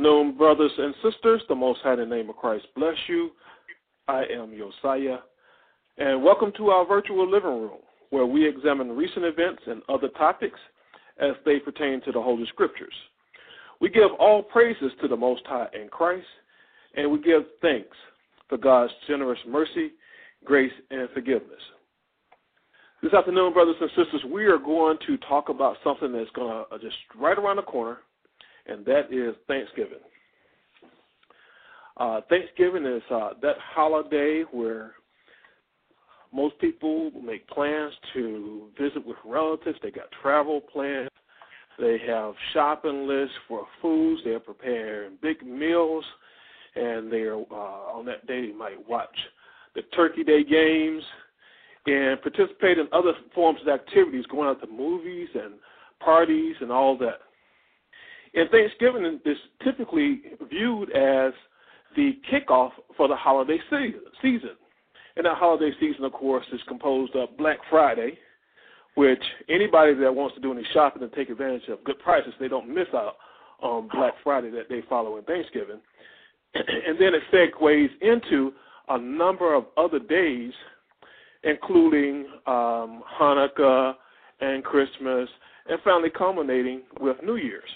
Afternoon, brothers and sisters. The Most High the name of Christ bless you. I am Josiah, and welcome to our virtual living room where we examine recent events and other topics as they pertain to the Holy Scriptures. We give all praises to the Most High in Christ, and we give thanks for God's generous mercy, grace, and forgiveness. This afternoon, brothers and sisters, we are going to talk about something that's going to just right around the corner and that is Thanksgiving. Uh, Thanksgiving is uh, that holiday where most people make plans to visit with relatives. They got travel plans. They have shopping lists for foods. They're preparing big meals, and they're uh, on that day they might watch the Turkey Day games and participate in other forms of activities, going out to movies and parties and all that. And Thanksgiving is typically viewed as the kickoff for the holiday season. And that holiday season, of course, is composed of Black Friday, which anybody that wants to do any shopping and take advantage of good prices, they don't miss out on Black Friday that day following Thanksgiving. and then it segues into a number of other days, including um, Hanukkah and Christmas, and finally culminating with New Year's.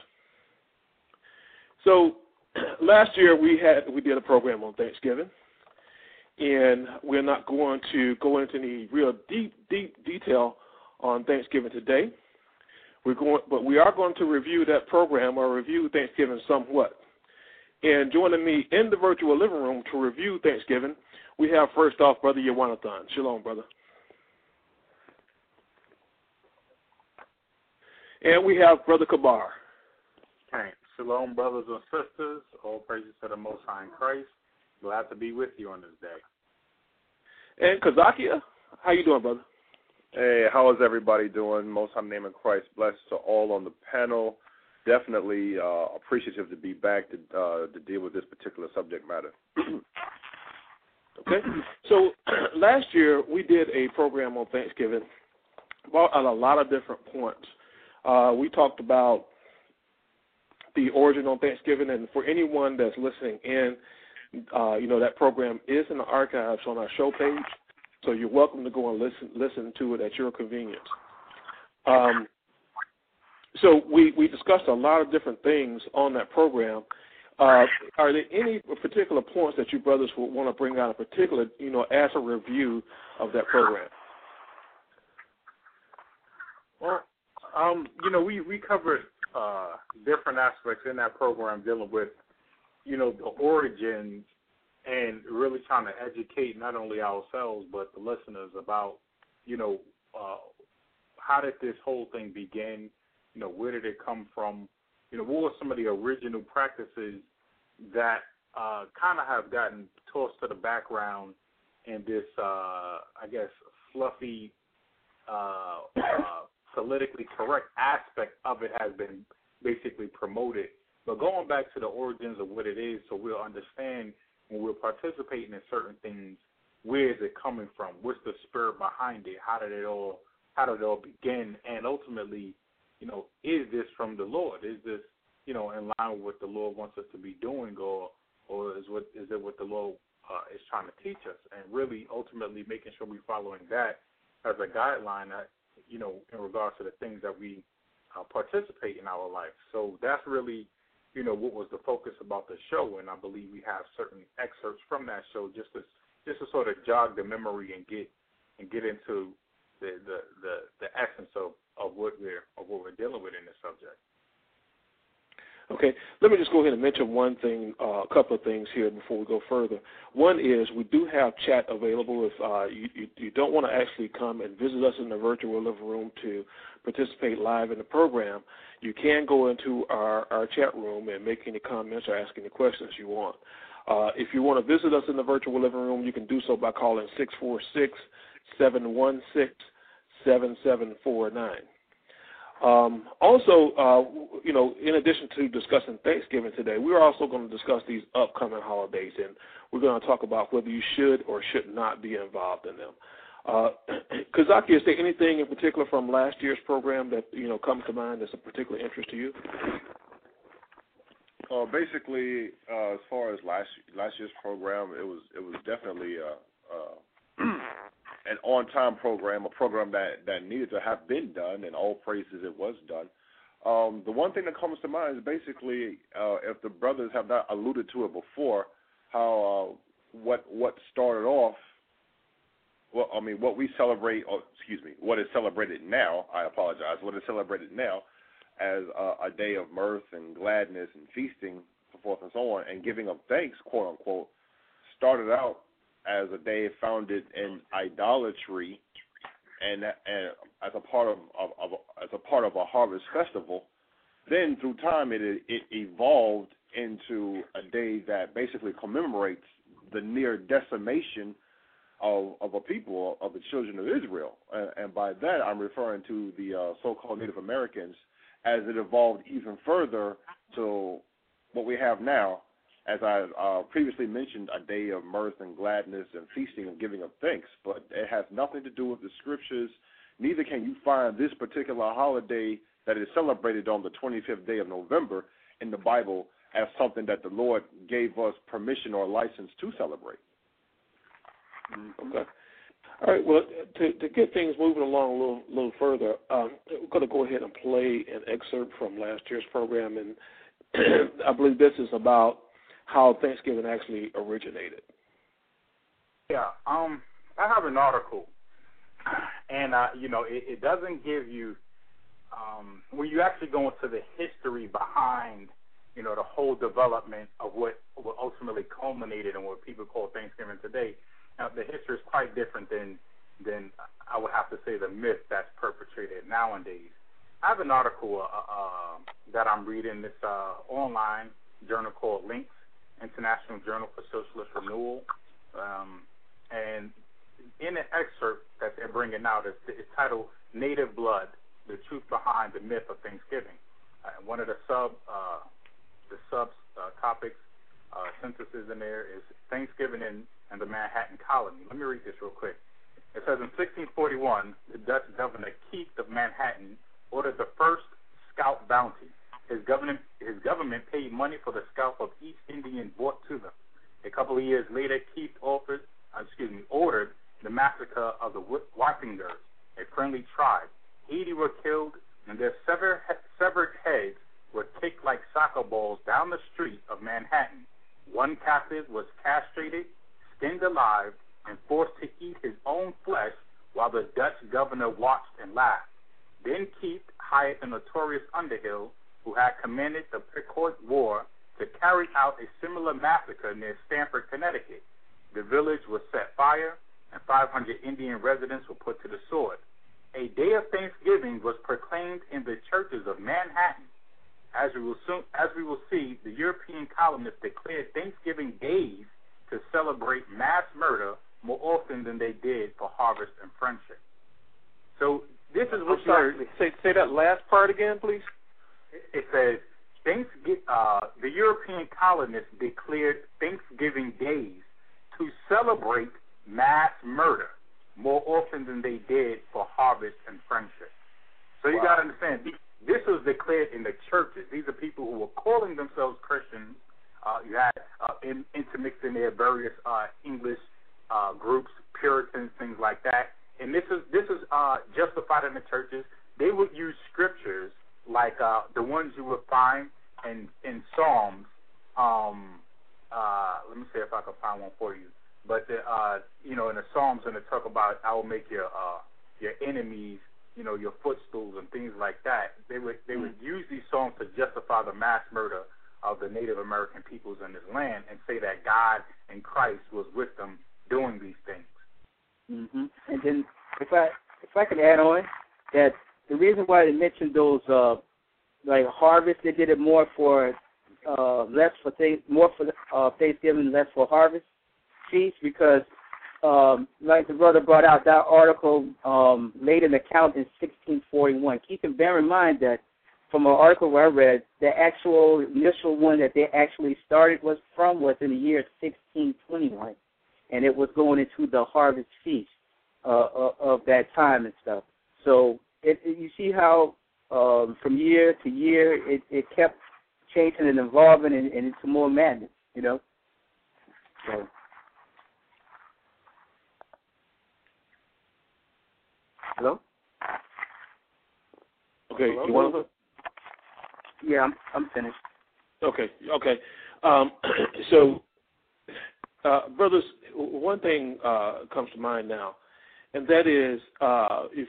So last year we had we did a program on Thanksgiving, and we're not going to go into any real deep deep detail on Thanksgiving today. We're going, but we are going to review that program or review Thanksgiving somewhat. And joining me in the virtual living room to review Thanksgiving, we have first off Brother Yawanathan. Shalom, brother. And we have Brother Kabar. Thanks. Shalom, brothers and sisters. All praises to the Most High in Christ. Glad to be with you on this day. And Kazakia, how you doing, brother? Hey, how is everybody doing? Most High name of Christ. Blessed to all on the panel. Definitely uh, appreciative to be back to uh, to deal with this particular subject matter. okay, so last year we did a program on Thanksgiving about a lot of different points. Uh, we talked about the origin on Thanksgiving. And for anyone that's listening in, uh, you know that program is in the archives on our show page, so you're welcome to go and listen listen to it at your convenience. Um, so we we discussed a lot of different things on that program. Uh, are there any particular points that you brothers would want to bring out in particular, you know, as a review of that program? Well, um, you know, we we covered uh, different aspects in that program dealing with, you know, the origins and really trying to educate not only ourselves but the listeners about, you know, uh, how did this whole thing begin? You know, where did it come from? You know, what were some of the original practices that uh, kind of have gotten tossed to the background in this, uh, I guess, fluffy uh, uh, politically correct aspect of it has been basically promoted. But going back to the origins of what it is, so we'll understand when we're participating in certain things, where is it coming from? What's the spirit behind it? How did it all how did it all begin? And ultimately, you know, is this from the Lord? Is this, you know, in line with what the Lord wants us to be doing or or is what is it what the Lord uh, is trying to teach us? And really ultimately making sure we're following that as a guideline you know, in regards to the things that we uh, participate in our life. So that's really, you know, what was the focus about the show, and I believe we have certain excerpts from that show just to just to sort of jog the memory and get and get into the the the, the essence of, of what we're of what we're dealing with in this subject. Okay, let me just go ahead and mention one thing, uh, a couple of things here before we go further. One is we do have chat available if uh, you, you, you don't want to actually come and visit us in the virtual living room to participate live in the program. you can go into our, our chat room and make any comments or ask any questions you want. Uh, if you want to visit us in the virtual living room, you can do so by calling 646 716 7749. Um, also, uh, you know, in addition to discussing Thanksgiving today, we're also going to discuss these upcoming holidays, and we're going to talk about whether you should or should not be involved in them. Uh, Kazaki, is there anything in particular from last year's program that you know comes to mind that's of particular interest to you? Uh, basically, uh, as far as last last year's program, it was it was definitely uh, an on time program, a program that that needed to have been done, and all praises it was done. Um, the one thing that comes to mind is basically uh, if the brothers have not alluded to it before, how uh, what what started off. Well, I mean, what we celebrate, or excuse me, what is celebrated now. I apologize. What is celebrated now as a, a day of mirth and gladness and feasting, so forth and so on, and giving of thanks, quote unquote, started out as a day founded in idolatry and and as a part of, of, of as a part of a harvest festival. Then through time it it evolved into a day that basically commemorates the near decimation of of a people of the children of Israel, and, and by that I'm referring to the uh, so-called Native Americans as it evolved even further to what we have now, as I uh, previously mentioned, a day of mirth and gladness and feasting and giving of thanks. But it has nothing to do with the scriptures. Neither can you find this particular holiday that is celebrated on the 25th day of November in the Bible as something that the Lord gave us permission or license to celebrate. Okay. All right. Well, to to get things moving along a little little further, um, we're going to go ahead and play an excerpt from last year's program, and I believe this is about how Thanksgiving actually originated. Yeah, um, I have an article, and uh, you know, it, it doesn't give you um, when you actually go into the history behind, you know, the whole development of what what ultimately culminated in what people call Thanksgiving today. Now, the history is quite different than than I would have to say the myth that's perpetrated nowadays. I have an article uh, uh, that I'm reading. This uh, online journal called Links, International Journal for Socialist Renewal. Um, and in an excerpt that they're bringing out, it's, it's titled Native Blood, the Truth Behind the Myth of Thanksgiving. Uh, one of the sub uh, the sub uh, topics, uh, sentences in there is Thanksgiving in, in the Manhattan Colony. Let me read this real quick. It says in 1641, the Dutch governor Kieft of Manhattan ordered the first scout bounty. His government his government paid money for the scalp of each Indian brought to them. A couple of years later, Keith offered, uh, excuse me, ordered the massacre of the Wappingers, a friendly tribe. 80 were killed, and their severed heads were kicked like soccer balls down the street of Manhattan. One captive was castrated, skinned alive, and forced to eat his own flesh while the Dutch governor watched and laughed. Then Keith hired the notorious Underhill who had commanded the Pequot War to carry out a similar massacre near Stamford, Connecticut. The village was set fire, and 500 Indian residents were put to the sword. A day of Thanksgiving was proclaimed in the churches of Manhattan. As we will soon, as we will see, the European colonists declared Thanksgiving days to celebrate mass murder more often than they did for harvest and friendship. So this is what I'm sorry. Say say that last part again, please it says Thanksgiving, uh, the European colonists declared Thanksgiving days to celebrate mass murder more often than they did for harvest and friendship. So you wow. got to understand, this was declared in the churches. These are people who were calling themselves Christians. Uh, you had uh, in, intermixed in their various uh, English uh, groups, Puritans, things like that. And this is this is uh, justified in the churches. They would use scriptures like uh, the ones you would find in in Psalms. Um, uh, let me see if I can find one for you. But the, uh, you know, in the Psalms, when they talk about I will make your uh, your enemies, you know, your footstools and things like that, they would they would mm-hmm. use these songs to justify the mass murder of the Native American peoples in this land and say that God and Christ was with them doing these things. Mm-hmm. And then, if I if I could add on that the reason why they mentioned those uh, like harvest. They did it more for uh, less for things, more for uh, Thanksgiving, less for harvest feast because, um, like the brother brought out that article um, made an account in 1641. Keep in bear in mind that from an article where I read, the actual initial one that they actually started was from was in the year 1621, and it was going into the harvest feast uh, of that time and stuff. So it, it, you see how um, from year to year it, it kept changing and evolving and, and into more madness, you know. So. Hello. Okay, Hello? you want to? Yeah, I'm I'm finished. Okay, okay. Um, so, uh, brothers, one thing uh, comes to mind now, and that is uh, if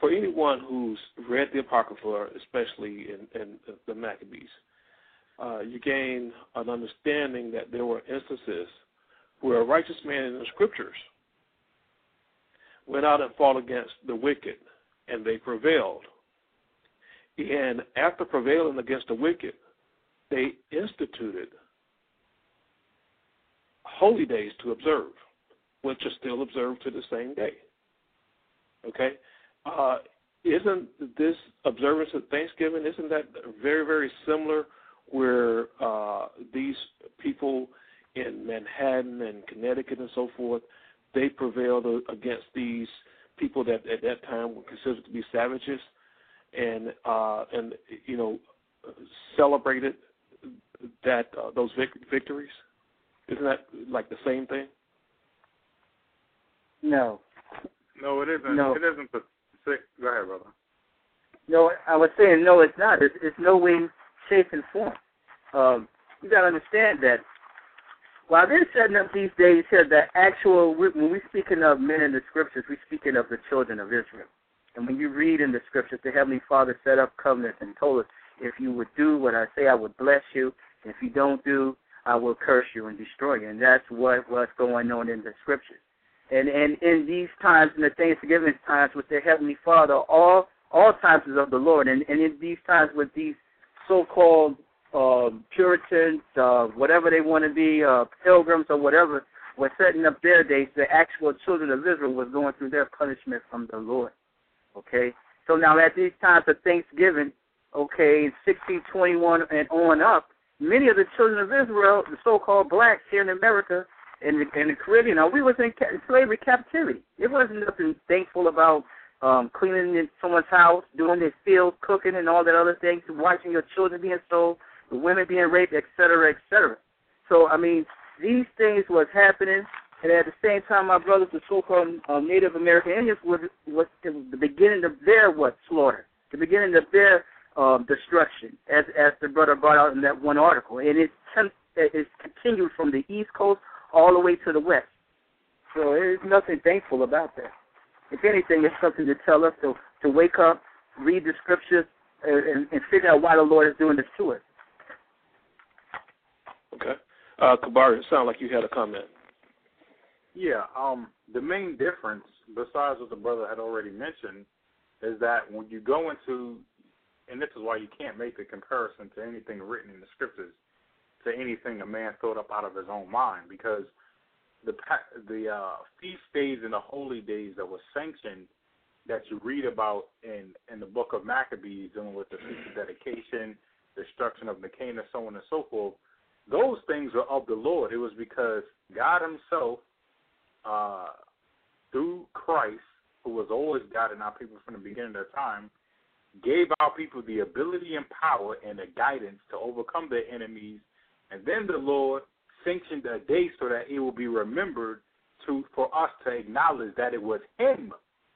for anyone who's read the Apocrypha, especially in, in the Maccabees, uh, you gain an understanding that there were instances where a righteous man in the scriptures went out and fought against the wicked, and they prevailed. And after prevailing against the wicked, they instituted holy days to observe, which are still observed to the same day. Okay? Uh, isn't this observance of Thanksgiving, isn't that very, very similar where uh, these people in Manhattan and Connecticut and so forth, they prevailed against these people that at that time were considered to be savages, and uh, and you know celebrated that uh, those vic- victories. Isn't that like the same thing? No. No, it isn't. No. It isn't the Go ahead, brother. No, I was saying no, it's not. It's, it's no way, shape, and form. Um, you got to understand that while they're setting up these days here, the actual when we're speaking of men in the scriptures, we're speaking of the children of Israel. And when you read in the scriptures, the Heavenly Father set up covenants and told us, if you would do what I say, I would bless you. If you don't do, I will curse you and destroy you. And that's what what's going on in the scriptures. And and in these times, in the Thanksgiving times with the Heavenly Father, all all times is of the Lord. And and in these times with these so-called um, Puritans, uh, whatever they want to be, uh, pilgrims or whatever, were setting up their days. The actual children of Israel was going through their punishment from the Lord. Okay, so now at these times of Thanksgiving, okay, in 1621 and on up, many of the children of Israel, the so-called blacks here in America in, in the Caribbean, we was in ca- slavery captivity. It wasn't nothing thankful about um, cleaning in someone's house, doing their fields, cooking, and all that other things, watching your children being sold, the women being raped, et cetera, et cetera. So, I mean, these things was happening, and at the same time, my brothers, the so-called um, Native American Indians, was was the beginning of their what slaughter, the beginning of their um, destruction, as as the brother brought out in that one article, and it's it's continued from the East Coast all the way to the West. So there's nothing thankful about that. If anything, it's something to tell us to to wake up, read the scriptures, and, and figure out why the Lord is doing this to us. Okay. Uh, Kabari, it sounded like you had a comment. Yeah, um, the main difference, besides what the brother had already mentioned, is that when you go into, and this is why you can't make the comparison to anything written in the scriptures, to anything a man thought up out of his own mind, because the the uh, feast days and the holy days that were sanctioned, that you read about in in the book of Maccabees, dealing with the feast of dedication, destruction of Nicanor, so on and so forth those things were of the Lord. It was because God Himself, uh, through Christ, who was always guiding our people from the beginning of time, gave our people the ability and power and the guidance to overcome their enemies. And then the Lord sanctioned a day so that it will be remembered to for us to acknowledge that it was Him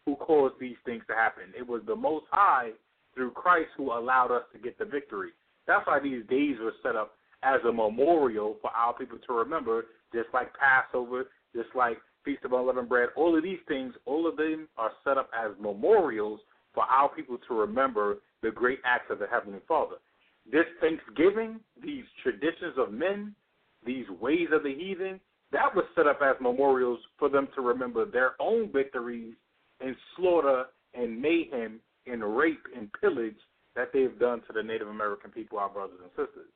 who caused these things to happen. It was the Most High through Christ who allowed us to get the victory. That's why these days were set up as a memorial for our people to remember, just like Passover, just like Feast of Unleavened Bread. All of these things, all of them are set up as memorials for our people to remember the great acts of the Heavenly Father. This Thanksgiving, these traditions of men, these ways of the heathen, that was set up as memorials for them to remember their own victories in slaughter and mayhem and rape and pillage that they've done to the Native American people, our brothers and sisters.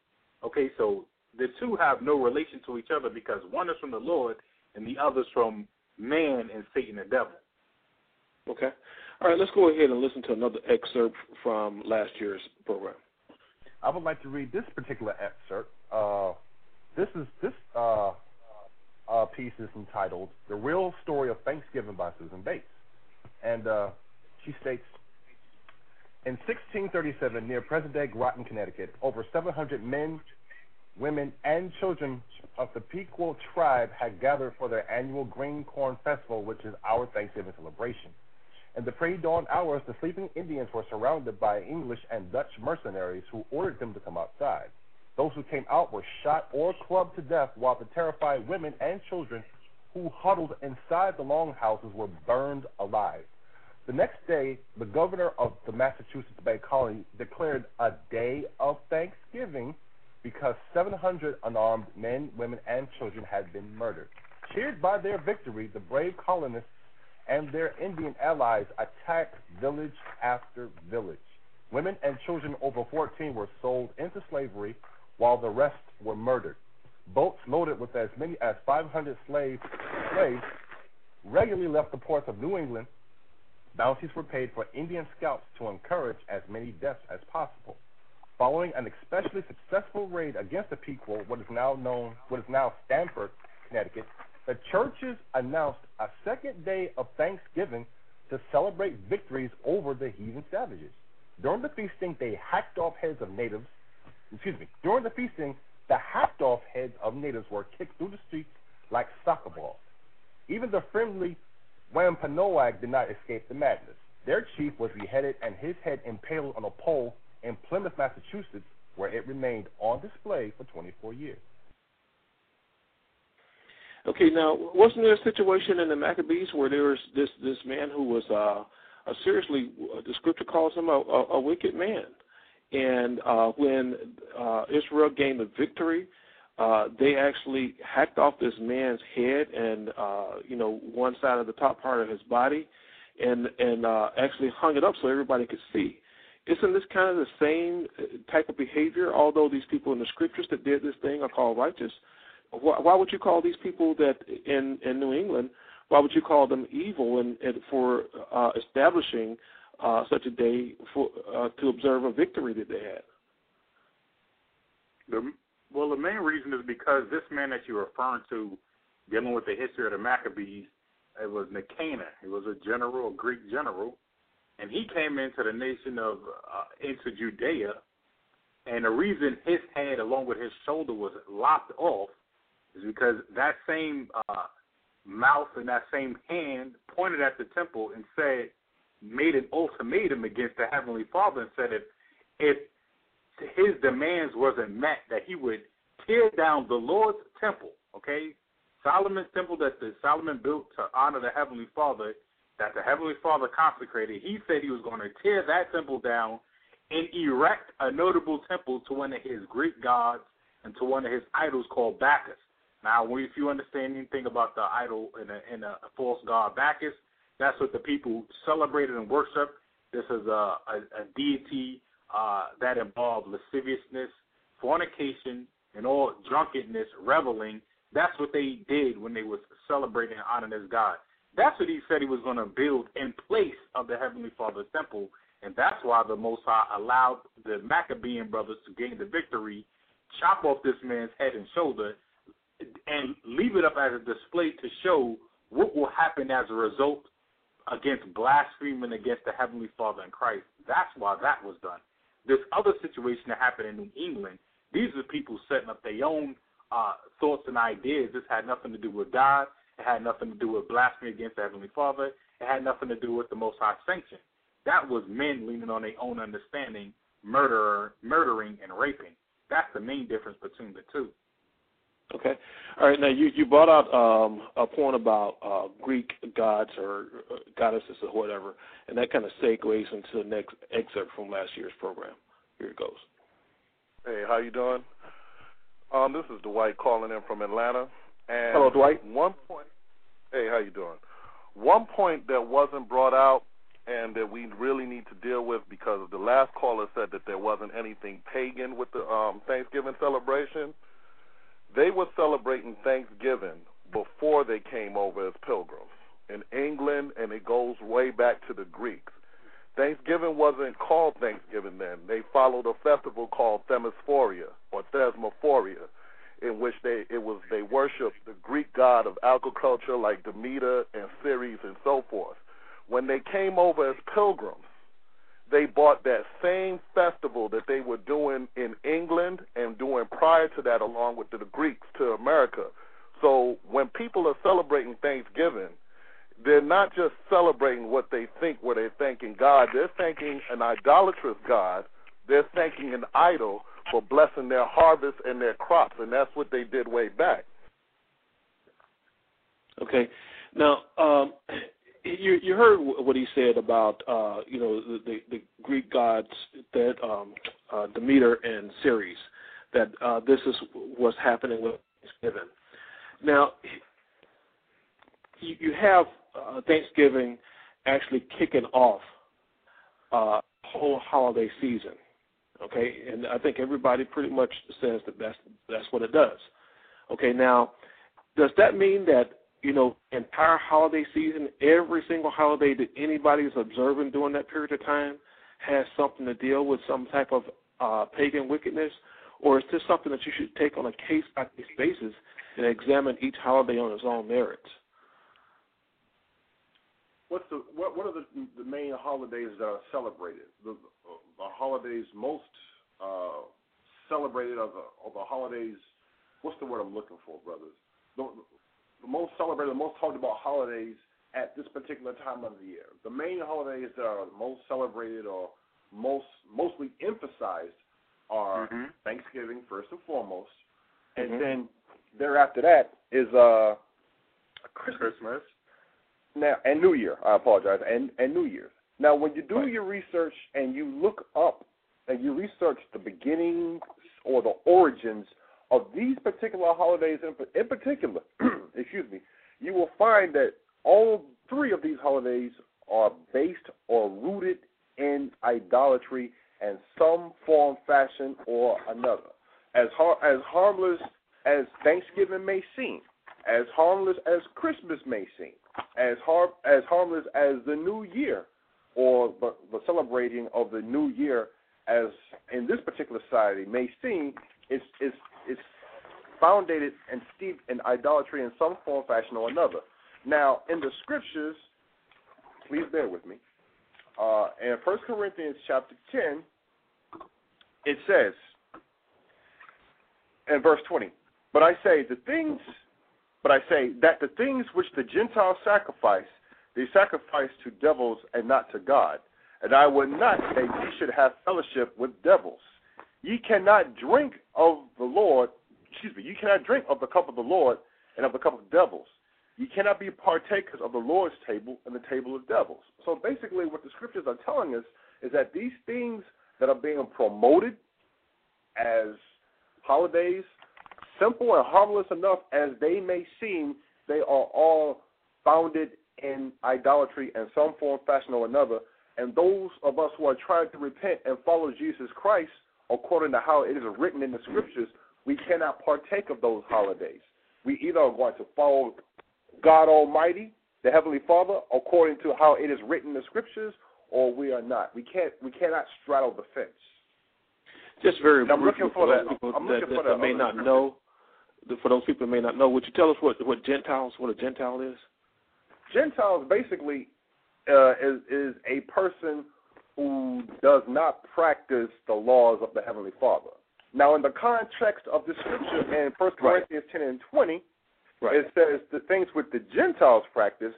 Okay, so the two have no relation to each other because one is from the Lord and the other's from man and Satan the devil. Okay. All right, let's go ahead and listen to another excerpt from last year's program. I would like to read this particular excerpt. Uh, this is this uh, uh, piece is entitled "The Real Story of Thanksgiving" by Susan Bates, and uh, she states. In 1637, near present-day Groton, Connecticut, over 700 men, women, and children of the Pequot tribe had gathered for their annual Green Corn Festival, which is our Thanksgiving celebration. In the pre-dawn hours, the sleeping Indians were surrounded by English and Dutch mercenaries who ordered them to come outside. Those who came out were shot or clubbed to death, while the terrified women and children who huddled inside the longhouses were burned alive. The next day, the governor of the Massachusetts Bay Colony declared a day of Thanksgiving because 700 unarmed men, women, and children had been murdered. Cheered by their victory, the brave colonists and their Indian allies attacked village after village. Women and children over 14 were sold into slavery, while the rest were murdered. Boats loaded with as many as 500 slaves, slaves regularly left the ports of New England. Bounties were paid for Indian scalps to encourage as many deaths as possible. Following an especially successful raid against the Pequot, what is now known, what is now Stamford, Connecticut, the churches announced a second day of Thanksgiving to celebrate victories over the heathen savages. During the feasting, they hacked off heads of natives. Excuse me. During the feasting, the hacked off heads of natives were kicked through the streets like soccer balls. Even the friendly Wampanoag did not escape the madness. Their chief was beheaded and his head impaled on a pole in Plymouth, Massachusetts, where it remained on display for 24 years. Okay, now wasn't there a situation in the Maccabees where there was this this man who was uh, a seriously the scripture calls him a, a, a wicked man, and uh, when uh, Israel gained the victory, uh, they actually hacked off this man's head and uh, you know one side of the top part of his body, and and uh, actually hung it up so everybody could see. Isn't this kind of the same type of behavior? Although these people in the scriptures that did this thing are called righteous, why, why would you call these people that in in New England? Why would you call them evil and, and for uh, establishing uh, such a day for uh, to observe a victory that they had? The, well, the main reason is because this man that you're referring to, dealing with the history of the Maccabees, it was Nicanor. He was a general, a Greek general, and he came into the nation of uh, into Judea, and the reason his head, along with his shoulder, was lopped off is because that same uh, mouth and that same hand pointed at the temple and said, made an ultimatum against the Heavenly Father and said if if his demands wasn't met, that he would tear down the Lord's temple. Okay, Solomon's temple that the Solomon built to honor the Heavenly Father, that the Heavenly Father consecrated. He said he was going to tear that temple down and erect a notable temple to one of his Greek gods and to one of his idols called Bacchus. Now, if you understand anything about the idol and a, and false god Bacchus, that's what the people celebrated and worshiped. This is a, a, a deity uh, that involved lasciviousness, fornication, and all drunkenness, reveling. That's what they did when they was celebrating and honoring this God. That's what he said he was going to build in place of the Heavenly Father's temple, and that's why the Most High allowed the Maccabean brothers to gain the victory, chop off this man's head and shoulder, and leave it up as a display to show what will happen as a result against blaspheming against the Heavenly Father and Christ. That's why that was done. This other situation that happened in New England, these are people setting up their own uh, thoughts and ideas. This had nothing to do with God. It had nothing to do with blasphemy against the Heavenly Father. It had nothing to do with the Most High sanction. That was men leaning on their own understanding, murder, murdering, and raping. That's the main difference between the two. Okay. All right. Now you you brought out um, a point about uh, Greek gods or uh, goddesses or whatever, and that kind of segues into the next excerpt from last year's program. Here it goes. Hey, how you doing? Um, this is Dwight calling in from Atlanta. And Hello, Dwight. One point. Hey, how you doing? One point that wasn't brought out and that we really need to deal with because the last caller said that there wasn't anything pagan with the um, Thanksgiving celebration. They were celebrating Thanksgiving before they came over as pilgrims in England, and it goes way back to the Greeks. Thanksgiving wasn't called Thanksgiving then. They followed a festival called Themistophoria or Thesmophoria, in which they it was they worshiped the Greek god of agriculture like Demeter and Ceres and so forth. When they came over as pilgrims, they bought that same festival that they were doing in England and doing prior to that along with the Greeks to America. So when people are celebrating Thanksgiving, they're not just celebrating what they think, where they're thanking God. They're thanking an idolatrous God. They're thanking an idol for blessing their harvest and their crops, and that's what they did way back. Okay, now um, you you heard what he said about uh, you know the, the, the Greek gods that um, uh, Demeter and Ceres that uh, this is what's happening with Thanksgiving. Now you, you have uh, Thanksgiving actually kicking off uh, whole holiday season. Okay, and I think everybody pretty much says that that's that's what it does. Okay, now does that mean that you know entire holiday season, every single holiday that anybody is observing during that period of time has something to deal with some type of uh, pagan wickedness, or is this something that you should take on a case by case basis and examine each holiday on its own merits? what's the what what are the the main holidays that are celebrated? The the holidays most uh, celebrated of the of the holidays. What's the word I'm looking for, brothers? The, the most celebrated, the most talked about holidays at this particular time of the year. The main holidays that are most celebrated or most mostly emphasized are Mhm. Thanksgiving first and foremost, and Mhm. then thereafter that is uh Christmas. Christmas. Now and New Year, I apologize, and and New Year's. Now, when you do Right. your research and you look up and you research the beginnings or the origins of these particular holidays, in, in particular, excuse me, you will find that all three of these holidays are based or rooted in idolatry in some form, fashion, or another. As har- as harmless as Thanksgiving may seem, as harmless as Christmas may seem, as har- as harmless as the New Year or the, the celebrating of the New Year, as in this particular society may seem, is is is founded and steeped in idolatry in some form, fashion, or another. Now, in the scriptures, please bear with me. Uh, in First Corinthians chapter ten, it says in verse twenty, "But I say the things, but I say that the things which the Gentiles sacrifice, they sacrifice to devils and not to God. And I would not that ye should have fellowship with devils. Ye cannot drink of the Lord, excuse me, ye cannot drink of the cup of the Lord and of the cup of devils. You cannot be partakers of the Lord's table and the table of devils. So basically, what the scriptures are telling us is that these things that are being promoted as holidays, simple and harmless enough as they may seem, they are all founded in idolatry in some form, fashion, or another. And those of us who are trying to repent and follow Jesus Christ according to how it is written in the scriptures, we cannot partake of those holidays. We either are going to follow God Almighty, the Heavenly Father, according to how it is written in the scriptures, or we are not. We can't. We cannot straddle the fence. Just very And I'm looking for those that- people I'm that, looking that, for that that may not know. For those people that may not know, would you tell us what what Gentiles, what a Gentile is? Gentiles basically uh, is is a person who does not practice the laws of the Heavenly Father. Now, in the context of the scripture in First Right. Corinthians ten and twenty, Right. it says the things which the Gentiles practice.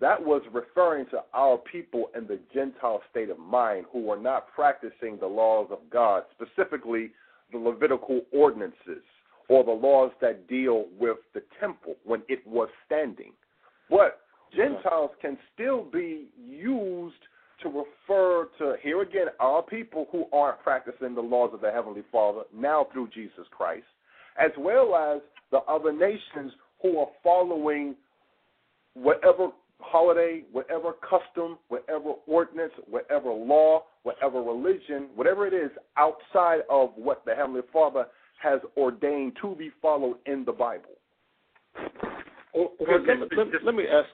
That was referring to our people in the Gentile state of mind who were not practicing the laws of God, specifically the Levitical ordinances or the laws that deal with the temple when it was standing. But uh-huh. Gentiles can still be used to refer to, here again, our people who aren't practicing the laws of the Heavenly Father now through Jesus Christ, as well as the other nations who are following whatever holiday, whatever custom, whatever ordinance, whatever law, whatever religion, whatever it is outside of what the Heavenly Father has ordained to be followed in the Bible. Or, or Let, can me- we let, let me ask.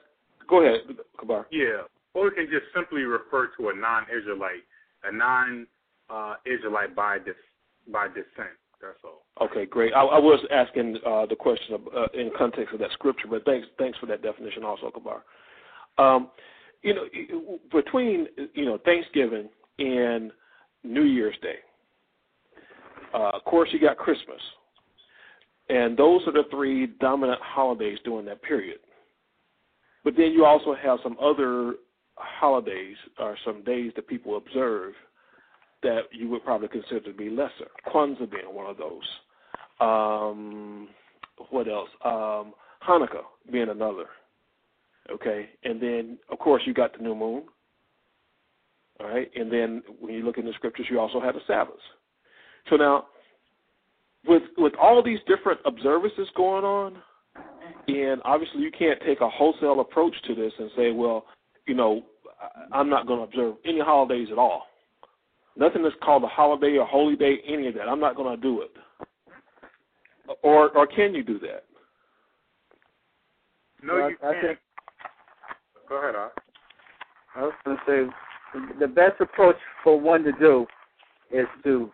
Go ahead, Kabar. Yeah, or we can just simply refer to a non-Israelite, a non-Israelite by dis, by descent. That's all. Okay, great. I, I was asking uh, the question of, uh, in context of that scripture, but thanks thanks for that definition also, Kabar. Um, you know, between you know Thanksgiving and New Year's Day, uh, of course you got Christmas, and those are the three dominant holidays during that period. But then you also have some other holidays or some days that people observe that you would probably consider to be lesser. Kwanzaa being one of those. Um, what else? Um, Hanukkah being another. Okay, and then of course you got the new moon. All right, and then when you look in the scriptures, you also have the Sabbaths. So now, with with all these different observances going on, and obviously you can't take a wholesale approach to this and say, well, you know, I- I'm not going to observe any holidays at all. Nothing that's called a holiday or holy day, any of that. I'm not going to do it. Or or can you do that? No, Well, you I can't. think Go ahead, Art. I was going to say the best approach for one to do is to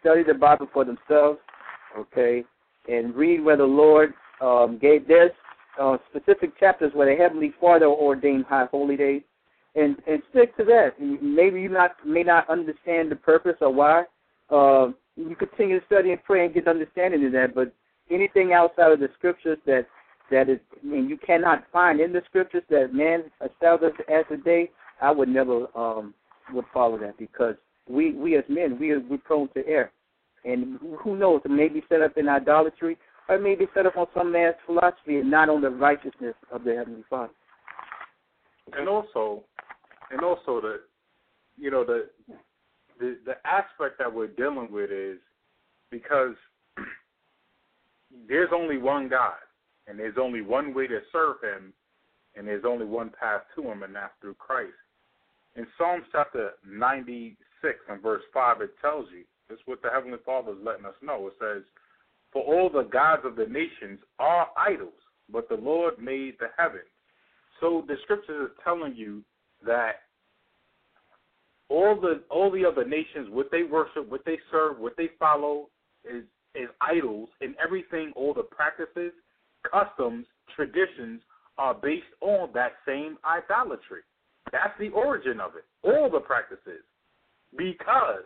study the Bible for themselves, okay, and read where the Lord um, gave their uh, specific chapters where the Heavenly Father ordained high holy days, and and stick to that. Maybe you not may not understand the purpose or why. Uh, you continue to study and pray and get understanding of that. But anything outside of the scriptures that that is and you cannot find in the scriptures that man established as a day, I would never um would follow that because we we as men we are we're prone to err, and who knows it may be set up in idolatry or it may be set up on some man's philosophy and not on the righteousness of the heavenly Father. and also and also the you know the the the aspect that we're dealing with is because there's only one God and there's only one way to serve him and there's only one path to him and that's through Christ. In Psalms chapter 96 and verse 5 it tells you this is what the heavenly Father is letting us know. It says for all the gods of the nations are idols, but the Lord made the heavens. So the scriptures are telling you that all the all the other nations, what they worship, what they serve, what they follow is is idols, and everything, all the practices, customs, traditions are based on that same idolatry. That's the origin of it. All the practices, because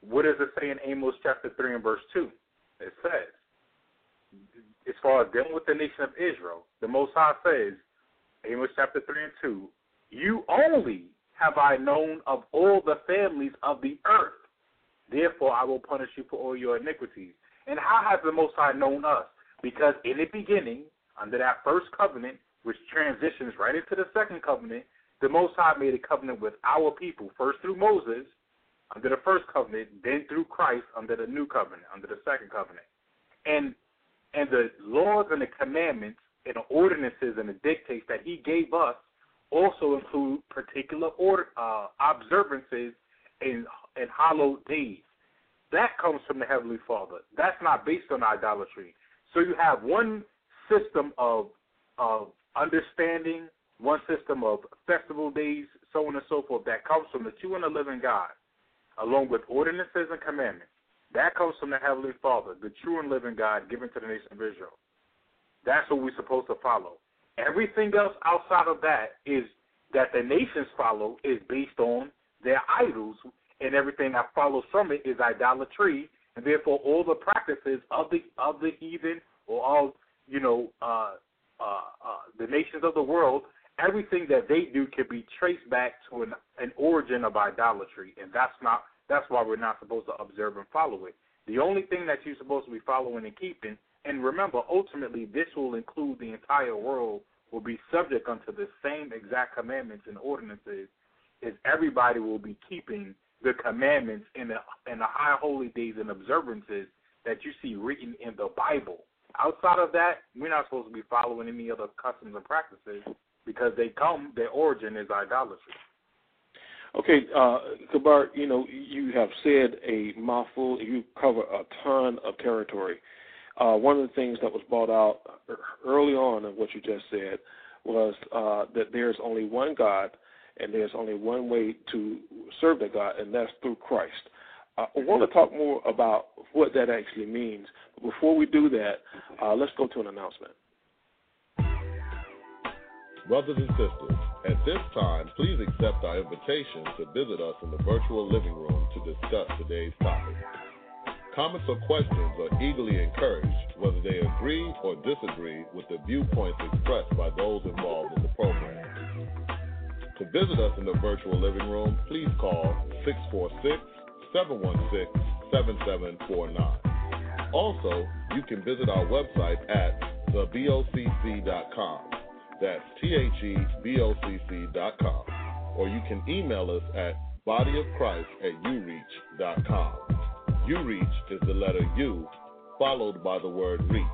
what does it say in Amos chapter three and verse two? It says, as far as dealing with the nation of Israel, the Most High says, Amos chapter 3 and 2, You only have I known of all the families of the earth. Therefore I will punish you for all your iniquities. And how has the Most High known us? Because in the beginning, under that first covenant, which transitions right into the second covenant, the Most High made a covenant with our people, first through Moses, under the first covenant, then through Christ under the new covenant, under the second covenant. And and the laws and the commandments and the ordinances and the dictates that he gave us also include particular order, uh, observances and and hallowed days. That comes from the Heavenly Father. That's not based on idolatry. So you have one system of of understanding, one system of festival days, so on and so forth, that comes from the true and the living God, along with ordinances and commandments. That comes from the Heavenly Father, the true and living God given to the nation of Israel. That's what we're supposed to follow. Everything else outside of that is that the nations follow is based on their idols, and everything that follows from it is idolatry, and therefore all the practices of the of the heathen or all you know uh, uh, uh, the nations of the world, everything that they do can be traced back to an, an origin of idolatry, and that's not that's why we're not supposed to observe and follow it. The only thing that you're supposed to be following and keeping, and remember, ultimately, this will include the entire world, will be subject unto the same exact commandments and ordinances, is everybody will be keeping the commandments in the in the high holy days and observances that you see written in the Bible. Outside of that, we're not supposed to be following any other customs and practices because they come, their origin is idolatry. Okay, uh, Kabar, you know, you have said a mouthful. You cover a ton of territory. Uh, one of the things that was brought out early on in what you just said was uh, that there's only one God and there's only one way to serve that God, and that's through Christ. Uh, I want to talk more about what that actually means. But before we do that, uh, let's go to an announcement. Brothers and sisters, at this time, please accept our invitation to visit us in the virtual living room to discuss today's topic. Comments or questions are eagerly encouraged, whether they agree or disagree with the viewpoints expressed by those involved in the program. To visit us in the virtual living room, please call 646 716 7749. Also, you can visit our website at thebocc.com. That's T-H-E-B-O-C-C.com. Or you can email us at bodyofchrist at ureach.com. Ureach is the letter U followed by the word reach.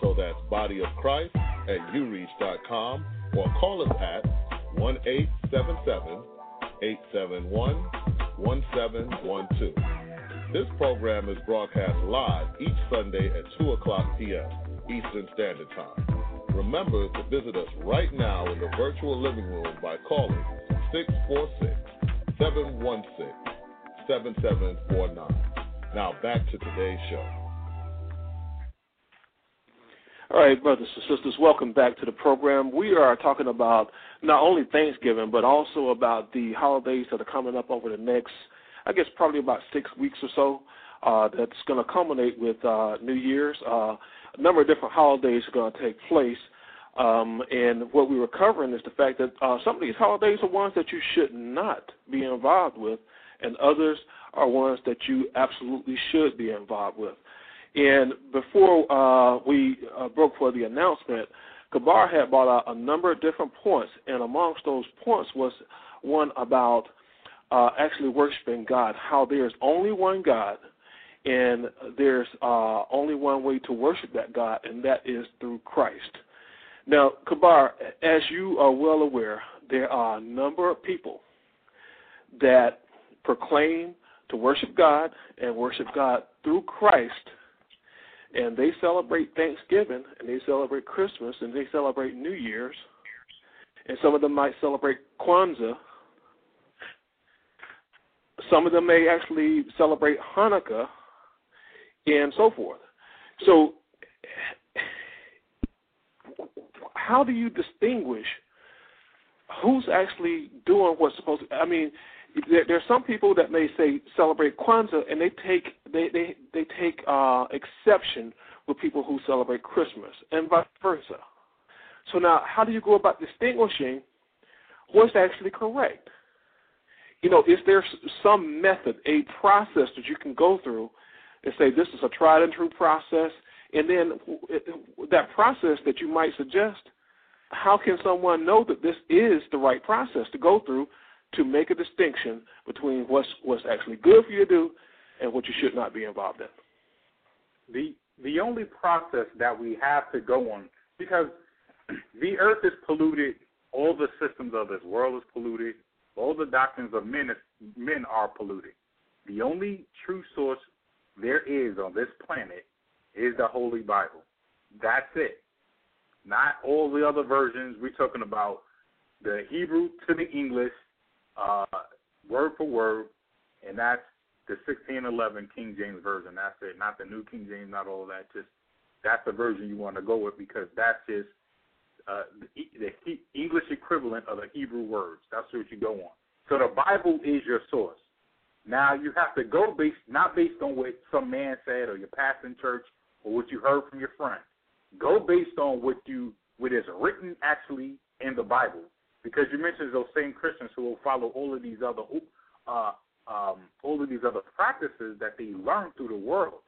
So that's body of Christ at ureach.com or call us at 1 877 871 1712. This program is broadcast live each Sunday at 2 o'clock p.m. Eastern Standard Time. Remember to visit us right now in the virtual living room by calling 646 716 7749. Now back to today's show. All right, brothers and sisters, welcome back to the program. We are talking about not only Thanksgiving, but also about the holidays that are coming up over the next, I guess, probably about six weeks or so. Uh, that's going to culminate with uh, New Year's. Uh, a number of different holidays are going to take place. Um, and what we were covering is the fact that uh, some of these holidays are ones that you should not be involved with, and others are ones that you absolutely should be involved with. And before uh, we uh, broke for the announcement, Kabar had brought out a number of different points, and amongst those points was one about uh, actually worshiping God, how there's only one God, and there's uh, only one way to worship that God, and that is through Christ. Now, Kabar, as you are well aware, there are a number of people that proclaim to worship God and worship God through Christ. And they celebrate Thanksgiving and they celebrate Christmas and they celebrate New Year's. And some of them might celebrate Kwanzaa. Some of them may actually celebrate Hanukkah and so forth. So, how do you distinguish who's actually doing what's supposed to? I mean, there, there are some people that may say celebrate Kwanzaa, and they take they they they take uh, exception with people who celebrate Christmas, and vice versa. So now, how do you go about distinguishing what's actually correct? You know, is there some method, a process that you can go through and say this is a tried and true process, and then that process that you might suggest, how can someone know that this is the right process to go through to make a distinction between what's what's actually good for you to do and what you should not be involved in. The the only process that we have to go on because the earth is polluted, all the systems of this world is polluted, all the doctrines of men is, men are polluted. The only true source there is on this planet is the Holy Bible. That's it. Not all the other versions. We're talking about the Hebrew to the English, uh, word for word, and that's the 1611 King James version. That's it. Not the New King James, not all that. Just that's the version you want to go with because that's just uh, the, the English equivalent of the Hebrew words. That's what you go on. So the Bible is your source. Now you have to go based not based on what some man said or your pastor in church or what you heard from your friend. Go based on what you what is written actually in the Bible because you mentioned those same Christians who will follow all of these other uh, um, all of these other practices that they learn through the world.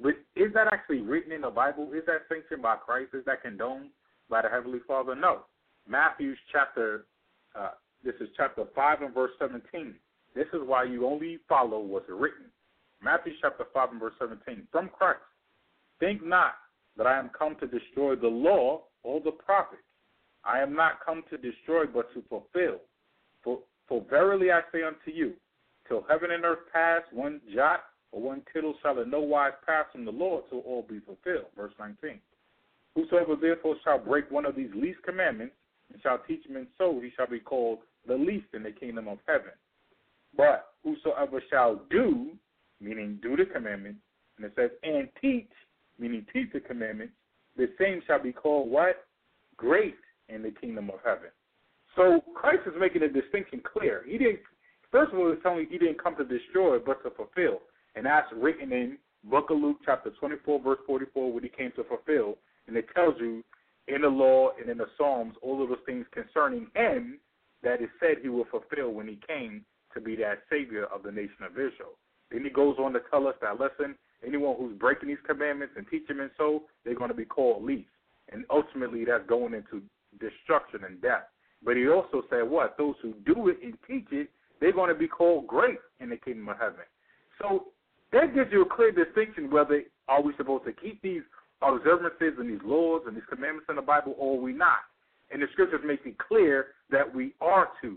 But is that actually written in the Bible? Is that sanctioned by Christ? Is that condoned by the Heavenly Father? No. Matthew's chapter, uh, this is chapter 5 and verse 17. This is why you only follow what's written. Matthew chapter 5 and verse 17. From Christ. Think not that I am come to destroy the law or the prophets. I am not come to destroy, but to fulfill. For, for verily I say unto you, till heaven and earth pass, one jot or one tittle shall in no wise pass from the Lord till all be fulfilled. Verse 19. Whosoever therefore shall break one of these least commandments and shall teach men so, he shall be called the least in the kingdom of heaven. But whosoever shall do, meaning do the commandments, and it says, and teach, meaning teach the commandments, the same shall be called what? Great in the kingdom of heaven. So Christ is making a distinction clear. He didn't. First of all, he's telling you he didn't come to destroy, but to fulfill, and that's written in Book of Luke, chapter 24, verse 44, when he came to fulfill, and it tells you in the law and in the Psalms all of those things concerning him that is said he will fulfill when he came to be that savior of the nation of Israel. Then he goes on to tell us that listen, anyone who's breaking these commandments and teaching them so, they're going to be called least. And ultimately that's going into destruction and death. But he also said what? Those who do it and teach it, they're going to be called great in the kingdom of heaven. So that gives you a clear distinction whether are we supposed to keep these observances and these laws and these commandments in the Bible or are we not. And the scriptures make it clear that we are to.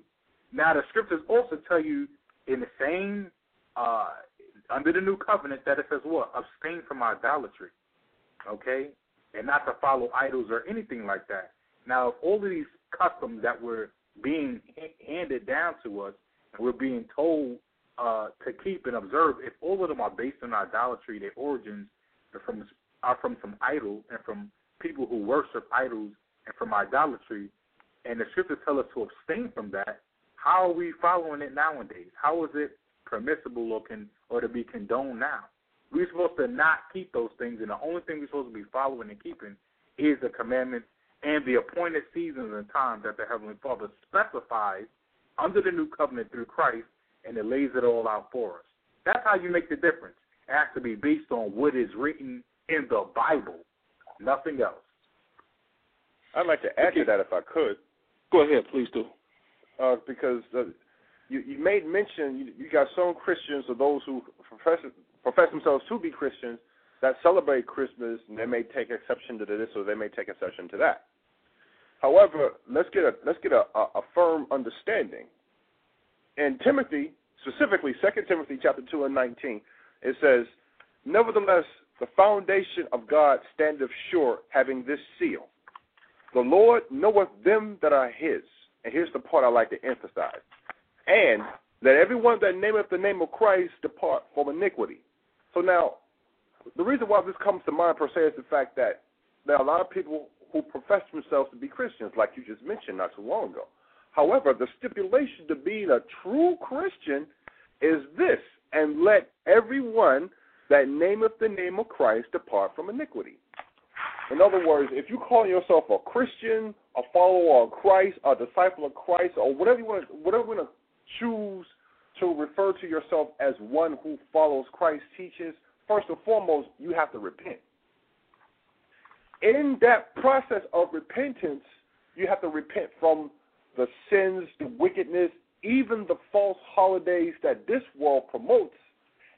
Now the scriptures also tell you in the same uh, under the new covenant that it says what? Abstain from idolatry. Okay? And not to follow idols or anything like that. Now, all of these customs that were being handed down to us and we're being told uh, to keep and observe, if all of them are based on idolatry, their origins are from are from some idol and from people who worship idols and from idolatry, and the scriptures tell us to abstain from that, how are we following it nowadays? How is it permissible or can or to be condoned now? We're supposed to not keep those things, and the only thing we're supposed to be following and keeping is the commandments and the appointed seasons and times that the Heavenly Father specifies under the new covenant through Christ, and it lays it all out for us. That's how you make the difference. It has to be based on what is written in the Bible, nothing else. I'd like to add Okay. to that if I could, Go ahead, please do. Uh, because you, you made mention you, you got some Christians or those who profess profess themselves to be Christians that celebrate Christmas, and they may take exception to this or they may take exception to that. However, let's get a let's get a, a, a firm understanding. In Timothy, specifically Second Timothy chapter two and nineteen, it says, Nevertheless, the foundation of God standeth sure, having this seal. The Lord knoweth them that are his. And here's the part I like to emphasize. And let everyone that nameth the name of Christ depart from iniquity. So now, the reason why this comes to mind per se is the fact that there are a lot of people who profess themselves to be Christians, like you just mentioned not too long ago. However, the stipulation to being a true Christian is this, and let everyone that nameth the name of Christ depart from iniquity. In other words, if you call yourself a Christian, a follower of Christ, a disciple of Christ, or whatever you want to, whatever you want to choose to refer to yourself as one who follows Christ's teachings, first and foremost, you have to repent. In that process of repentance, you have to repent from the sins, the wickedness, even the false holidays that this world promotes.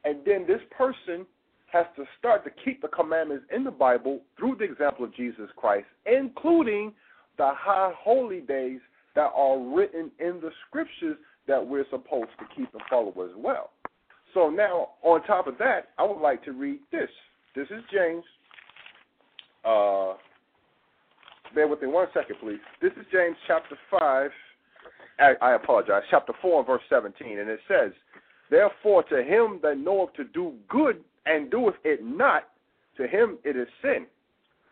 And then this person has to start to keep the commandments in the Bible through the example of Jesus Christ, including the high holy days that are written in the scriptures that we're supposed to keep and follow as well. So now, on top of that, I would like to read this. This is James. Uh, bear with me one second, please. This is James chapter 5. I, I apologize, chapter 4 verse 17. And it says, Therefore, to him that knoweth to do good and doeth it not, to him it is sin.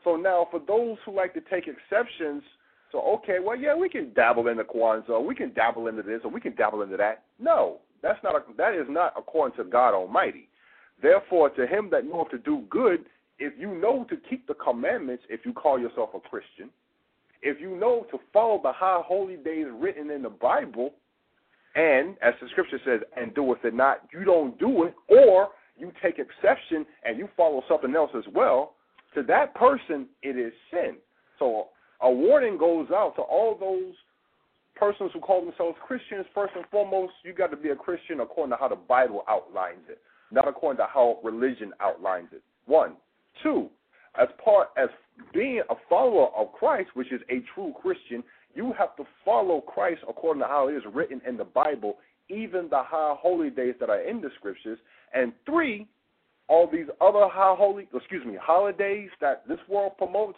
So now, for those who like to take exceptions, so okay, well, yeah, we can dabble into Kwanzaa, we can dabble into this, or we can dabble into that. No, that's not. A, that is not according to God Almighty. Therefore, to him that knoweth to do good, if you know to keep the commandments, if you call yourself a Christian, if you know to follow the high holy days written in the Bible, and as the scripture says, and doeth it not, you don't do it, or you take exception and you follow something else as well, to that person it is sin. So a warning goes out to all those persons who call themselves Christians. First and foremost, you got to be a Christian according to how the Bible outlines it, not according to how religion outlines it. One. Two, as part as being a follower of Christ, which is a true Christian, you have to follow Christ according to how it is written in the Bible, even the high holy days that are in the scriptures. And three, all these other high holy, excuse me, holidays that this world promotes,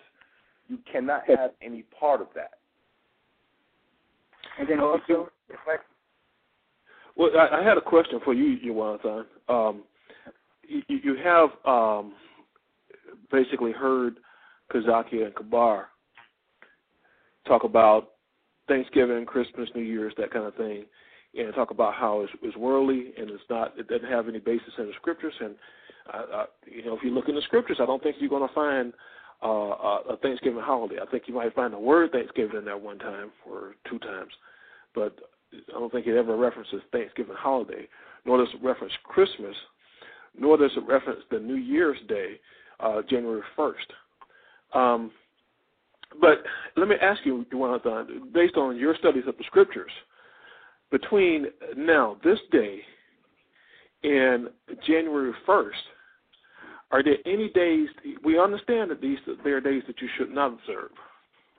you cannot have any part of that. And then also, well, I, I had a question for you, Jonathan. Um, you, you have um, basically heard Kazaki and Kabar talk about Thanksgiving, Christmas, New Year's, that kind of thing, and talk about how it's, it's worldly and it's not, it doesn't have any basis in the scriptures. And uh, uh, you know, if you look in the scriptures, I don't think you're going to find uh, a Thanksgiving holiday. I think you might find the word Thanksgiving in there one time or two times, but I don't think it ever references Thanksgiving holiday, nor does it reference Christmas, nor does it reference the New Year's Day, uh, January 1st. Um, but let me ask you, Jonathan, based on your studies of the scriptures, between now, this day, and January 1st, are there any days? We understand that these there are days that you should not observe,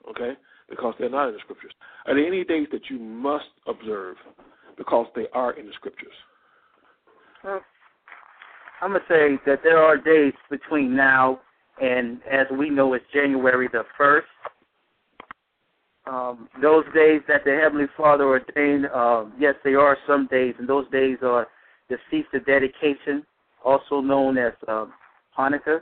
okay, because they're not in the scriptures. Are there any days that you must observe because they are in the scriptures? Well, I'm gonna say that there are days between now and, as we know, it's January the first. Um, those days that the Heavenly Father ordained, um, yes, they are some days, and those days are the feast of dedication, also known as um, Hanukkah.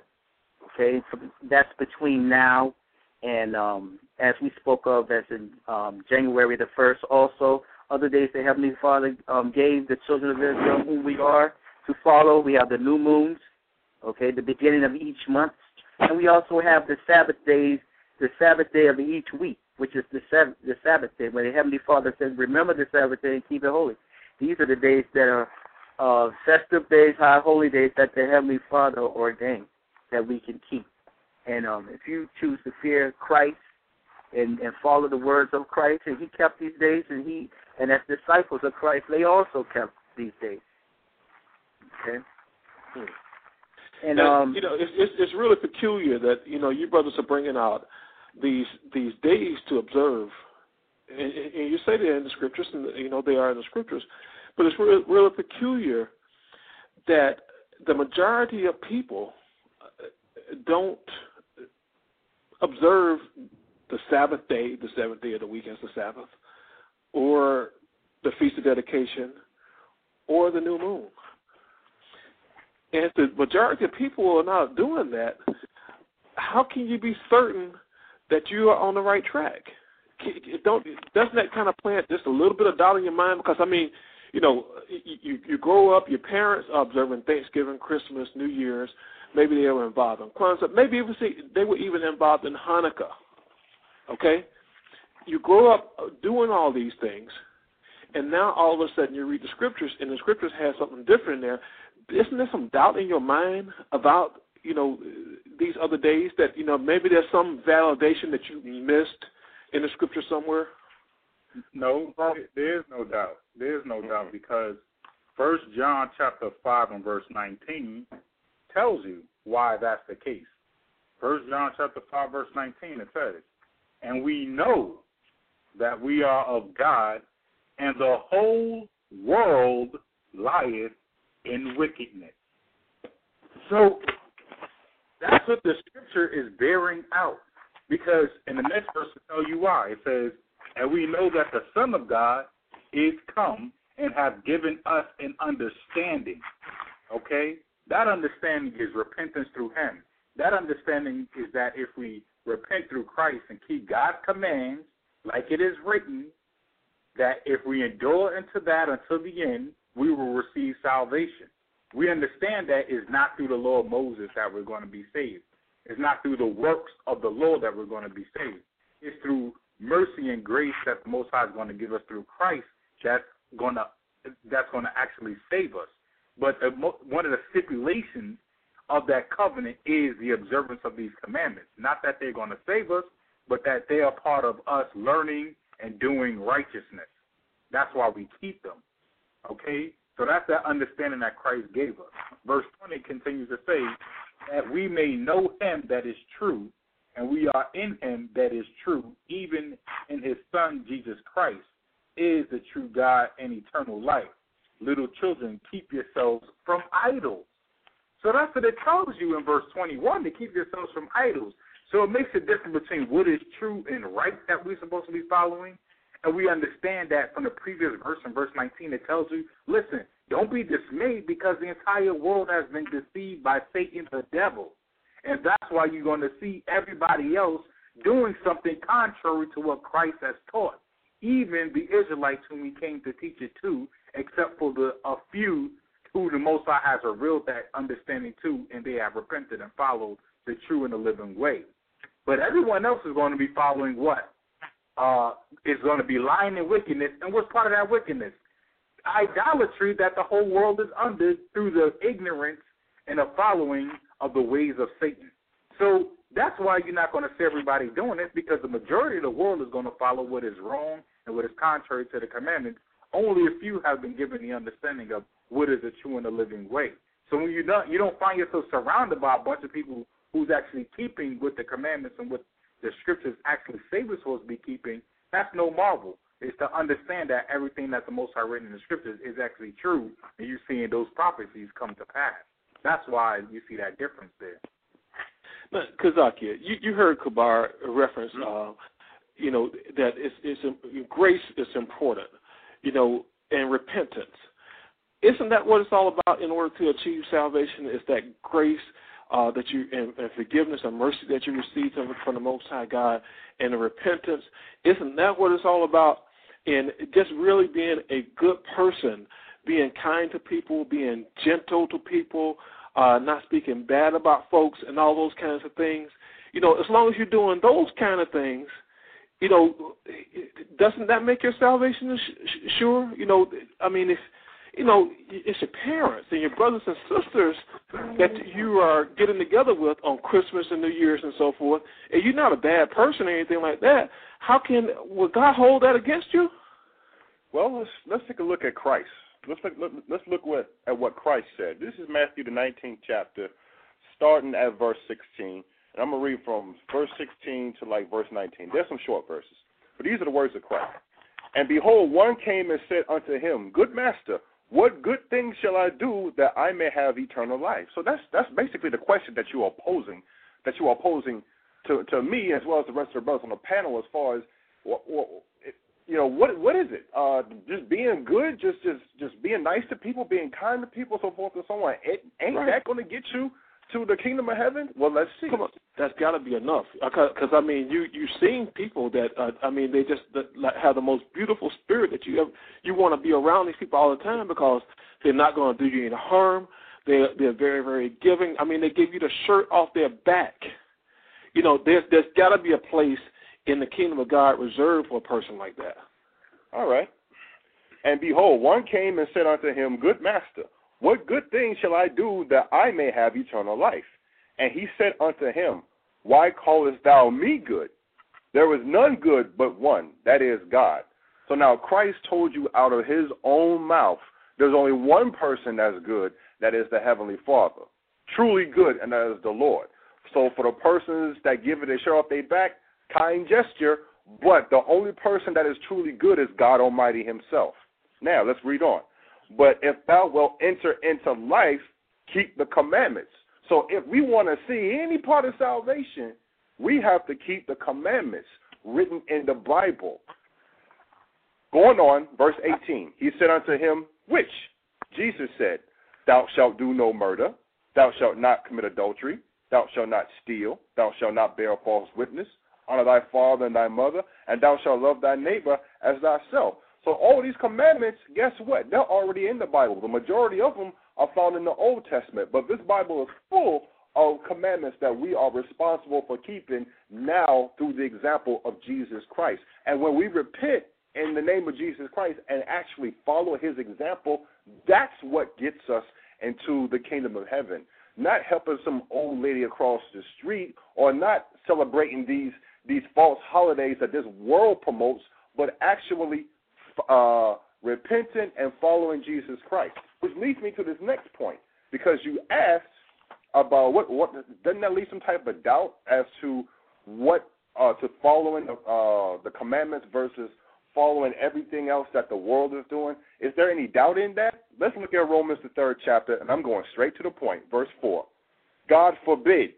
Okay, that's between now and um, as we spoke of as in um, January the first. Also, other days the Heavenly Father um, gave the children of Israel who we are to follow. We have the new moons, okay, the beginning of each month, and we also have the Sabbath days, the Sabbath day of each week, which is the Sabbath, the Sabbath day, where the Heavenly Father says, "Remember the Sabbath day and keep it holy." These are the days that are uh, festive days, high holy days that the Heavenly Father ordained that we can keep. And um, if you choose to fear Christ and, and follow the words of Christ, and He kept these days, and He and as disciples of Christ, they also kept these days. Okay. Hmm. And now, um, you know, it's, it's it's really peculiar that you know you brothers are bringing out these these days to observe, and, and you say they're in the scriptures, and you know they are in the scriptures, but it's really, really peculiar that the majority of people uh, don't observe the Sabbath day, the seventh day of the week as the Sabbath, or the Feast of Dedication, or the new moon. And if the majority of people are not doing that, how can you be certain that you are on the right track? Don't doesn't that kind of plant just a little bit of doubt in your mind? Because I mean, you know, you you grow up, your parents are observing Thanksgiving, Christmas, New Year's. Maybe they were involved in Kwanzaa. Maybe even see, they were even involved in Hanukkah. Okay, you grow up uh, doing all these things, and now all of a sudden you read the scriptures, and the scriptures have something different in there. Isn't there some doubt in your mind about you know these other days that you know maybe there's some validation that you missed in the scripture somewhere? No, there is no doubt. There is no mm-hmm. doubt because First John chapter five and verse nineteen tells you why that's the case. First John chapter five verse nineteen it says, "And we know that we are of God, and the whole world lieth in wickedness." So that's what the scripture is bearing out. Because in the next verse to tell you why, it says, And we know that the Son of God is come and have given us an understanding. Okay? That understanding is repentance through him. That understanding is that if we repent through Christ and keep God's commands, like it is written, that if we endure into that until the end, we will receive salvation. We understand that it's not through the law of Moses that we're going to be saved. It's not through the works of the law that we're going to be saved. It's through mercy and grace that the Most High is going to give us through Christ. That's going to that's going to actually save us. But the, one of the stipulations of that covenant is the observance of these commandments. Not that they're going to save us, but that they are part of us learning and doing righteousness. That's why we keep them. Okay? So that's that understanding that Christ gave us. Verse 20 continues to say, that we may know him that is true, and we are in him that is true, even in his Son Jesus Christ, is the true God and eternal life. Little children, keep yourselves from idols. So that's what it tells you in verse 21 to keep yourselves from idols. So it makes a difference between what is true and right that we're supposed to be following. And we understand that from the previous verse in verse 19, it tells you, listen, don't be dismayed because the entire world has been deceived by Satan the devil. And that's why you're going to see everybody else doing something contrary to what Christ has taught. Even the Israelites whom he came to teach it to, except for the a few who the Most High has revealed that understanding to, and they have repented and followed the true and the living way. But everyone else is going to be following what? Uh, is going to be lying in wickedness. And what's part of that wickedness? Idolatry that the whole world is under through the ignorance and the following of the ways of Satan. So that's why you're not going to see everybody doing it because the majority of the world is going to follow what is wrong and what is contrary to the commandments. Only a few have been given the understanding of what is the true and the living way. So when you don't you don't find yourself surrounded by a bunch of people who's actually keeping with the commandments and what the scriptures actually say we're supposed to be keeping, that's no marvel. It's to understand that everything that the Most High written in the scriptures is actually true, and you're seeing those prophecies come to pass. That's why you see that difference there. Now, Kazakia, you, you heard Kabar reference, uh, you know, that it's, it's grace is important, you know, and repentance. Isn't that what it's all about in order to achieve salvation? Is that grace uh, that you and, and forgiveness and mercy that you receive from, the Most High God and the repentance? Isn't that what it's all about? And just really being a good person, being kind to people, being gentle to people, uh, not speaking bad about folks, and all those kinds of things. You know, as long as you're doing those kind of things, you know, doesn't that make your salvation sure? You know, I mean, if you know, it's your parents and your brothers and sisters that you are getting together with on Christmas and New Year's and so forth, and you're not a bad person or anything like that. How can will God hold that against you? Well, let's let's take a look at Christ. Let's look, let, let's look what, at what Christ said. This is Matthew the 19th chapter, starting at verse 16. And I'm gonna read from verse 16 to like verse 19. There's some short verses, but these are the words of Christ. And behold, one came and said unto him, Good master, what good thing shall I do that I may have eternal life? So that's that's basically the question that you are posing, that you are posing to to me as well as the rest of the brothers on the panel as far as what, what you know what what is it? Uh, just being good, just just just being nice to people, being kind to people, so forth and so on. It, ain't right. that going to get you to the kingdom of heaven? Well, let's see. Come on, that's got to be enough. Because I mean, you you've seen people that uh, I mean, they just that, like, have the most beautiful spirit that you ever you want to be around these people all the time because they're not going to do you any harm. They're they're very very giving. I mean, they give you the shirt off their back. You know, there's there's got to be a place in the kingdom of God reserved for a person like that. All right. And behold, one came and said unto him, Good master, what good thing shall I do that I may have eternal life? And he said unto him, Why callest thou me good? There is none good but one, that is God. So now Christ told you out of his own mouth, there's only one person that's good, that is the Heavenly Father. Truly good, and that is the Lord. So for the persons that give it a shirt off their back, kind gesture, but the only person that is truly good is God Almighty Himself. Now, let's read on. But if thou wilt enter into life, keep the commandments. So if we want to see any part of salvation, we have to keep the commandments written in the Bible. Going on, verse 18. He said unto him, Which? Jesus said, Thou shalt do no murder, thou shalt not commit adultery, thou shalt not steal, thou shalt not bear false witness, honor thy father and thy mother, and thou shalt love thy neighbor as thyself. So all these commandments, guess what? They're already in the Bible. The majority of them are found in the Old Testament, but this Bible is full of commandments that we are responsible for keeping now through the example of Jesus Christ. And when we repent in the name of Jesus Christ and actually follow his example, that's what gets us into the kingdom of heaven. Not helping some old lady across the street or not celebrating these these false holidays that this world promotes, but actually uh, repenting and following Jesus Christ. Which leads me to this next point, because you asked, about what what doesn't that leave some type of doubt as to what uh, to following uh, the commandments versus following everything else that the world is doing? Is there any doubt in that? Let's look at Romans the third chapter, and I'm going straight to the point. Verse four: God forbid,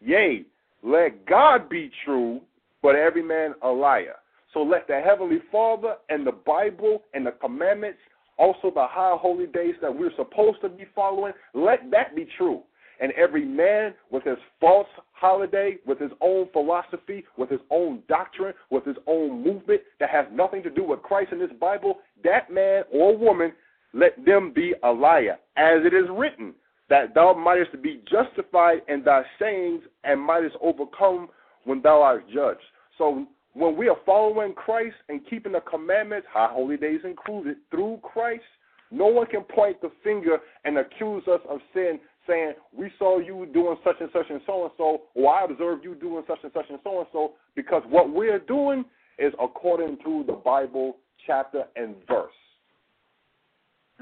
yea, let God be true, but every man a liar. So let the Heavenly Father and the Bible and the commandments, also the high holy days that we're supposed to be following, let that be true. And every man with his false holiday, with his own philosophy, with his own doctrine, with his own movement that has nothing to do with Christ and his Bible, that man or woman, let them be a liar, as it is written, that thou mightest be justified in thy sayings and mightest overcome when thou art judged. So when we are following Christ and keeping the commandments, high holy days included, through Christ, no one can point the finger and accuse us of sin, saying, We saw you doing such and such and so and so, or I observed you doing such and such and so and so, because what we're doing is according to the Bible chapter and verse.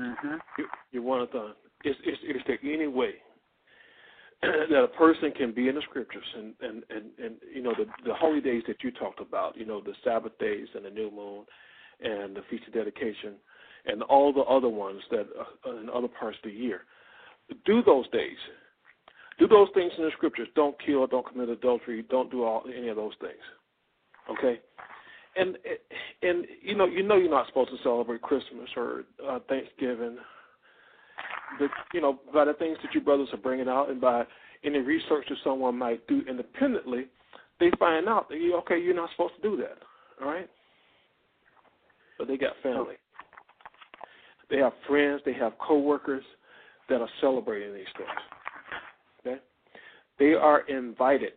Mm-hmm. You, you want to, is, is, is there any way that a person can be in the scriptures and and and, and you know the the holy days that you talked about, you know the Sabbath days and the new moon, and the feast of dedication, and all the other ones that uh, in other parts of the year. Do those days. Do those things in the scriptures. Don't kill. Don't commit adultery. Don't do all any of those things. Okay. And and you know you know you're not supposed to celebrate Christmas or uh, Thanksgiving the you know by the things that you brothers are bringing out and by any research that someone might do independently, they find out that you okay you're not supposed to do that. All right, but they got family. They have friends. They have coworkers that are celebrating these things. Okay, they are invited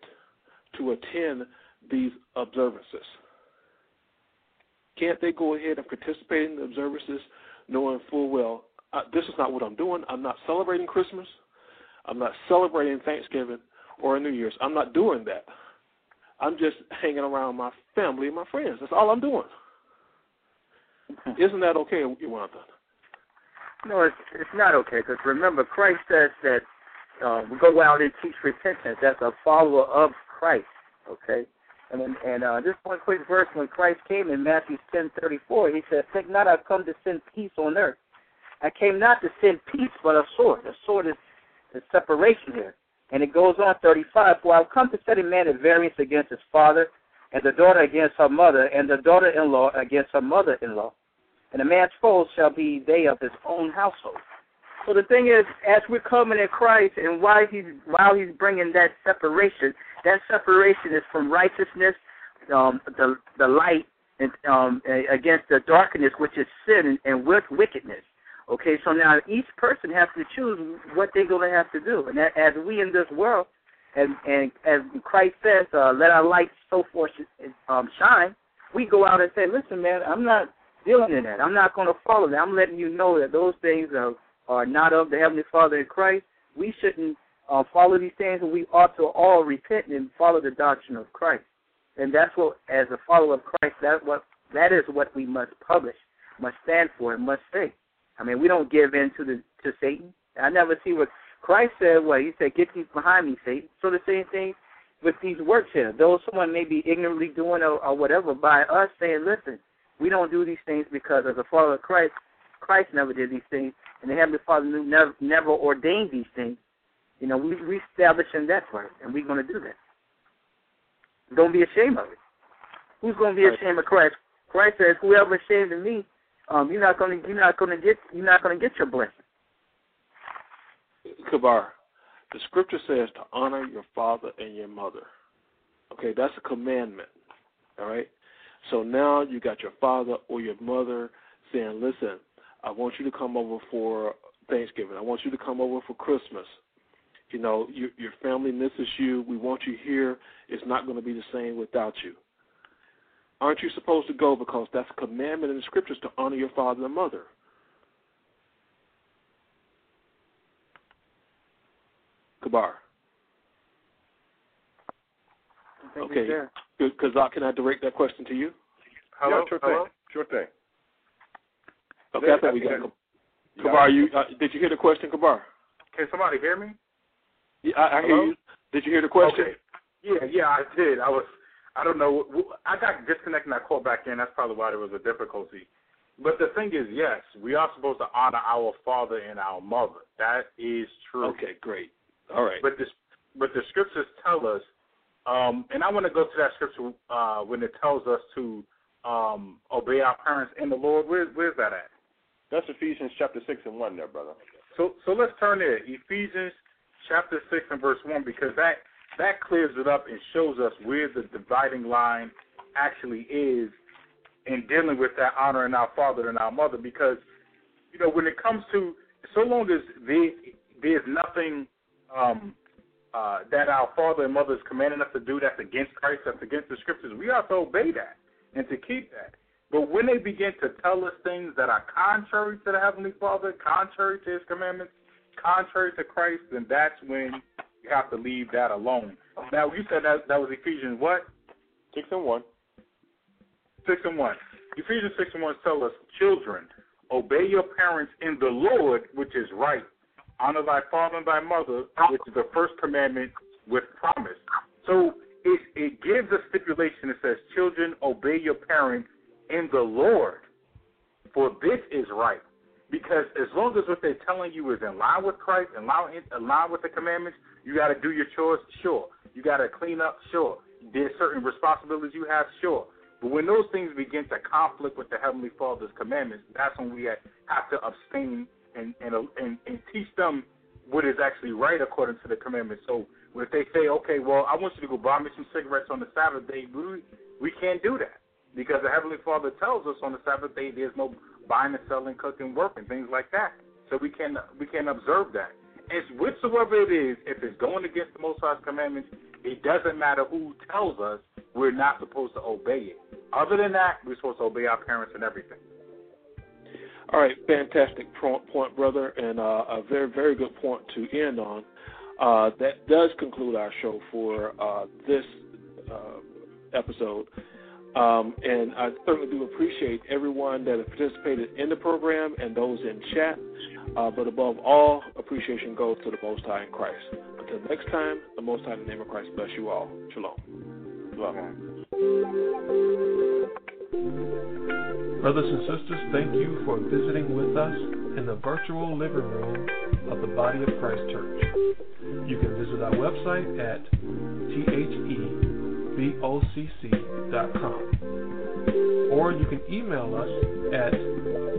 to attend these observances. Can't they go ahead and participate in the observances, knowing full well uh, this is not what I'm doing. I'm not celebrating Christmas. I'm not celebrating Thanksgiving or a New Year's. I'm not doing that. I'm just hanging around my family and my friends. That's all I'm doing. Isn't that okay, Jonathan? No, it's it's not okay because remember Christ says that uh, we go out and teach repentance. That's a follower of Christ. Okay, and and uh, just one quick verse when Christ came in Matthew ten thirty four, he said, "Think not I've come to send peace on earth." I came not to send peace, but a sword. A sword is the separation here. And it goes on 35. For I've come to set a man at variance against his father, and the daughter against her mother, and the daughter-in-law against her mother-in-law. And a man's foes shall be they of his own household. So the thing is, as we're coming in Christ, and while he's while he's bringing that separation, that separation is from righteousness, um, the the light, and um, against the darkness, which is sin and, and wickedness. Okay, so now each person has to choose what they're going to have to do, and that, as we in this world, and and as Christ says, uh, let our light so forth um, shine. We go out and say, listen, man, I'm not dealing in that. I'm not going to follow that. I'm letting you know that those things are are not of the Heavenly Father in Christ. We shouldn't uh, follow these things, and we ought to all repent and follow the doctrine of Christ. And that's what, as a follower of Christ, that what that is what we must publish, must stand for, and must say. I mean, we don't give in to the to Satan. I never see what Christ said. What he said, "Get these behind me, Satan." So the same thing with these works here. Though someone may be ignorantly doing or, or whatever, by us saying, "Listen, we don't do these things because as a follower of Christ, Christ never did these things, and the Heavenly Father never never ordained these things." You know, we we establishing that part, and we're going to do that. Don't be ashamed of it. Who's going to be ashamed of Christ? Christ says, "Whoever ashamed of me, um, you're not to you're not to get you're not to get your blessing. Kabar, the scripture says to honor your father and your mother. Okay, that's a commandment. All right. So now you got your father or your mother saying, "Listen, I want you to come over for Thanksgiving. I want you to come over for Christmas. You know, your, your family misses you. We want you here. It's not going to be the same without you." Aren't you supposed to go because that's a commandment in the scriptures to honor your father and mother? Kabar. Okay. Because can I direct that question to you? Hello? Yeah, sure Hello? thing. Sure thing. Okay, Yeah, I thought we I got think Kabar. You uh, did you hear the question, Kabar? Can somebody hear me? Yeah, I, I hear you. Did you hear the question? Okay. Yeah, yeah, I did. I was, I don't know. I got disconnected and I called back in. That's probably why there was a difficulty. But the thing is, yes, we are supposed to honor our father and our mother. That is true. Okay, great. All right. But this, but the scriptures tell us, um, and I want to go to that scripture uh, when it tells us to um, obey our parents in the Lord. Where, where's that at? That's Ephesians chapter six and one, there, brother. So, so let's turn there. Ephesians chapter six and verse one, because that that clears it up and shows us where the dividing line actually is in dealing with that honoring our father and our mother. Because you know, when it comes to so long as there there's nothing um, uh, that our father and mother is commanding us to do that's against Christ, that's against the scriptures, we have to obey that and to keep that. But when they begin to tell us things that are contrary to the Heavenly Father, contrary to His commandments, contrary to Christ, then that's when you have to leave that alone. Now, you said that that was Ephesians what? Six and one. Six and one. Ephesians six and one tell us, children, obey your parents in the Lord, which is right. Honor thy father and thy mother, which is the first commandment with promise. So it, it gives a stipulation that says, children, obey your parents in the Lord, for this is right. Because as long as what they're telling you is in line with Christ, in line, in line with the commandments, you got to do your chores, sure. You got to clean up, sure. There's certain responsibilities you have, sure. But when those things begin to conflict with the Heavenly Father's commandments, that's when we have to abstain and and and, and teach them what is actually right according to the commandments. So if they say, okay, well, I want you to go buy me some cigarettes on the Sabbath day, we we can't do that because the Heavenly Father tells us on the Sabbath day there's no buying and selling, cooking, working, things like that. So we can we can observe that. It's whatsoever it is, if it's going against the Most High's commandments, it doesn't matter who tells us we're not supposed to obey it. Other than that, we're supposed to obey our parents and everything. All right, fantastic point, brother, and uh, a very, very good point to end on. Uh, that does conclude our show for uh, this uh, episode. Um, and I certainly do appreciate everyone that has participated in the program and those in chat. Uh, but above all, appreciation goes to the Most High in Christ. Until next time, the Most High in the name of Christ bless you all. Shalom. Shalom. Brothers and sisters, thank you for visiting with us in the virtual living room of the Body of Christ Church. You can visit our website at thebocc.com. Or you can email us at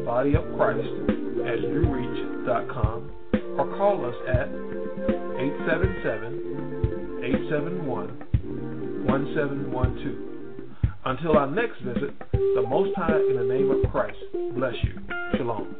bodyofchrist at ureach.com or call us at 877 871 1712. Until our next visit, the Most High in the name of Christ bless you. Shalom.